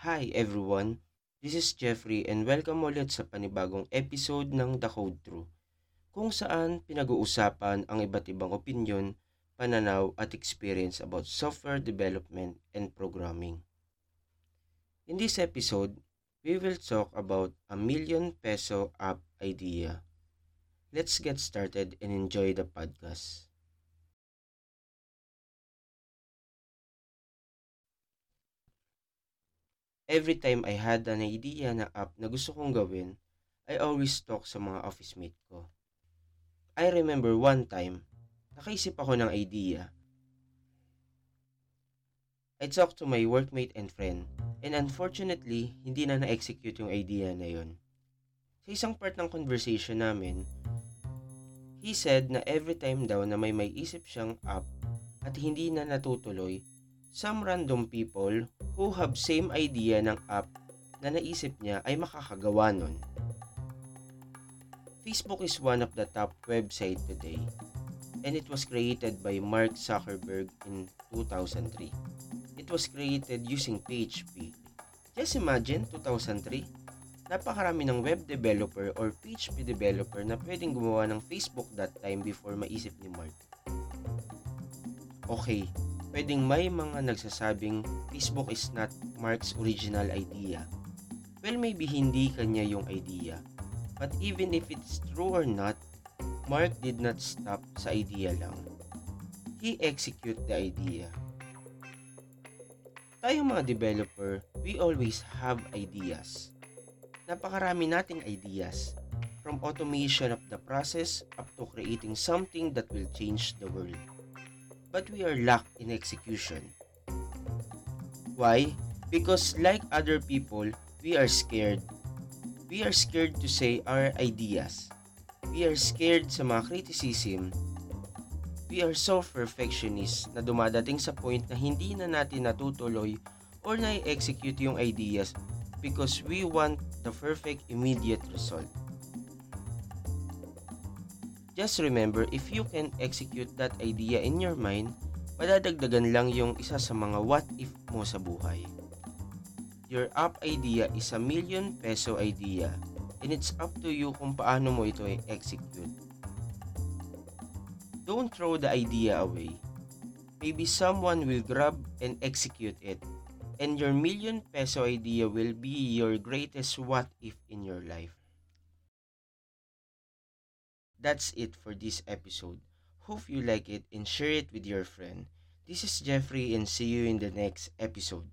Hi everyone, this is Jeffrey and welcome ulit sa panibagong episode ng The Code True, kung saan pinag-uusapan ang iba't ibang opinion, pananaw at experience about software development and programming. In this episode, we will talk about a million peso app idea. Let's get started and enjoy the podcast. Every time I had an idea na app na gusto kong gawin, I always talk sa mga office mate ko. I remember one time, nakaisip ako ng idea. I talked to my workmate and friend, and unfortunately, hindi na na-execute yung idea na yun. Sa isang part ng conversation namin, he said na every time daw na may may isip siyang app at hindi na natutuloy, some random people who have same idea ng app na naisip niya ay makakagawa nun. Facebook is one of the top website today and it was created by Mark Zuckerberg in 2003. It was created using PHP. Just imagine 2003, napakarami ng web developer or PHP developer na pwedeng gumawa ng Facebook that time before maisip ni Mark. Okay, pwedeng may mga nagsasabing Facebook is not Mark's original idea. Well, maybe hindi kanya yung idea. But even if it's true or not, Mark did not stop sa idea lang. He execute the idea. Tayo mga developer, we always have ideas. Napakarami nating ideas. From automation of the process up to creating something that will change the world but we are lack in execution. Why? Because like other people, we are scared. We are scared to say our ideas. We are scared sa mga criticism. We are so perfectionist na dumadating sa point na hindi na natin natutuloy or na-execute yung ideas because we want the perfect immediate result. Just remember, if you can execute that idea in your mind, madadagdagan lang yung isa sa mga what if mo sa buhay. Your app idea is a million peso idea and it's up to you kung paano mo ito execute. Don't throw the idea away. Maybe someone will grab and execute it and your million peso idea will be your greatest what if in your life. That's it for this episode. Hope you like it and share it with your friend. This is Jeffrey and see you in the next episode.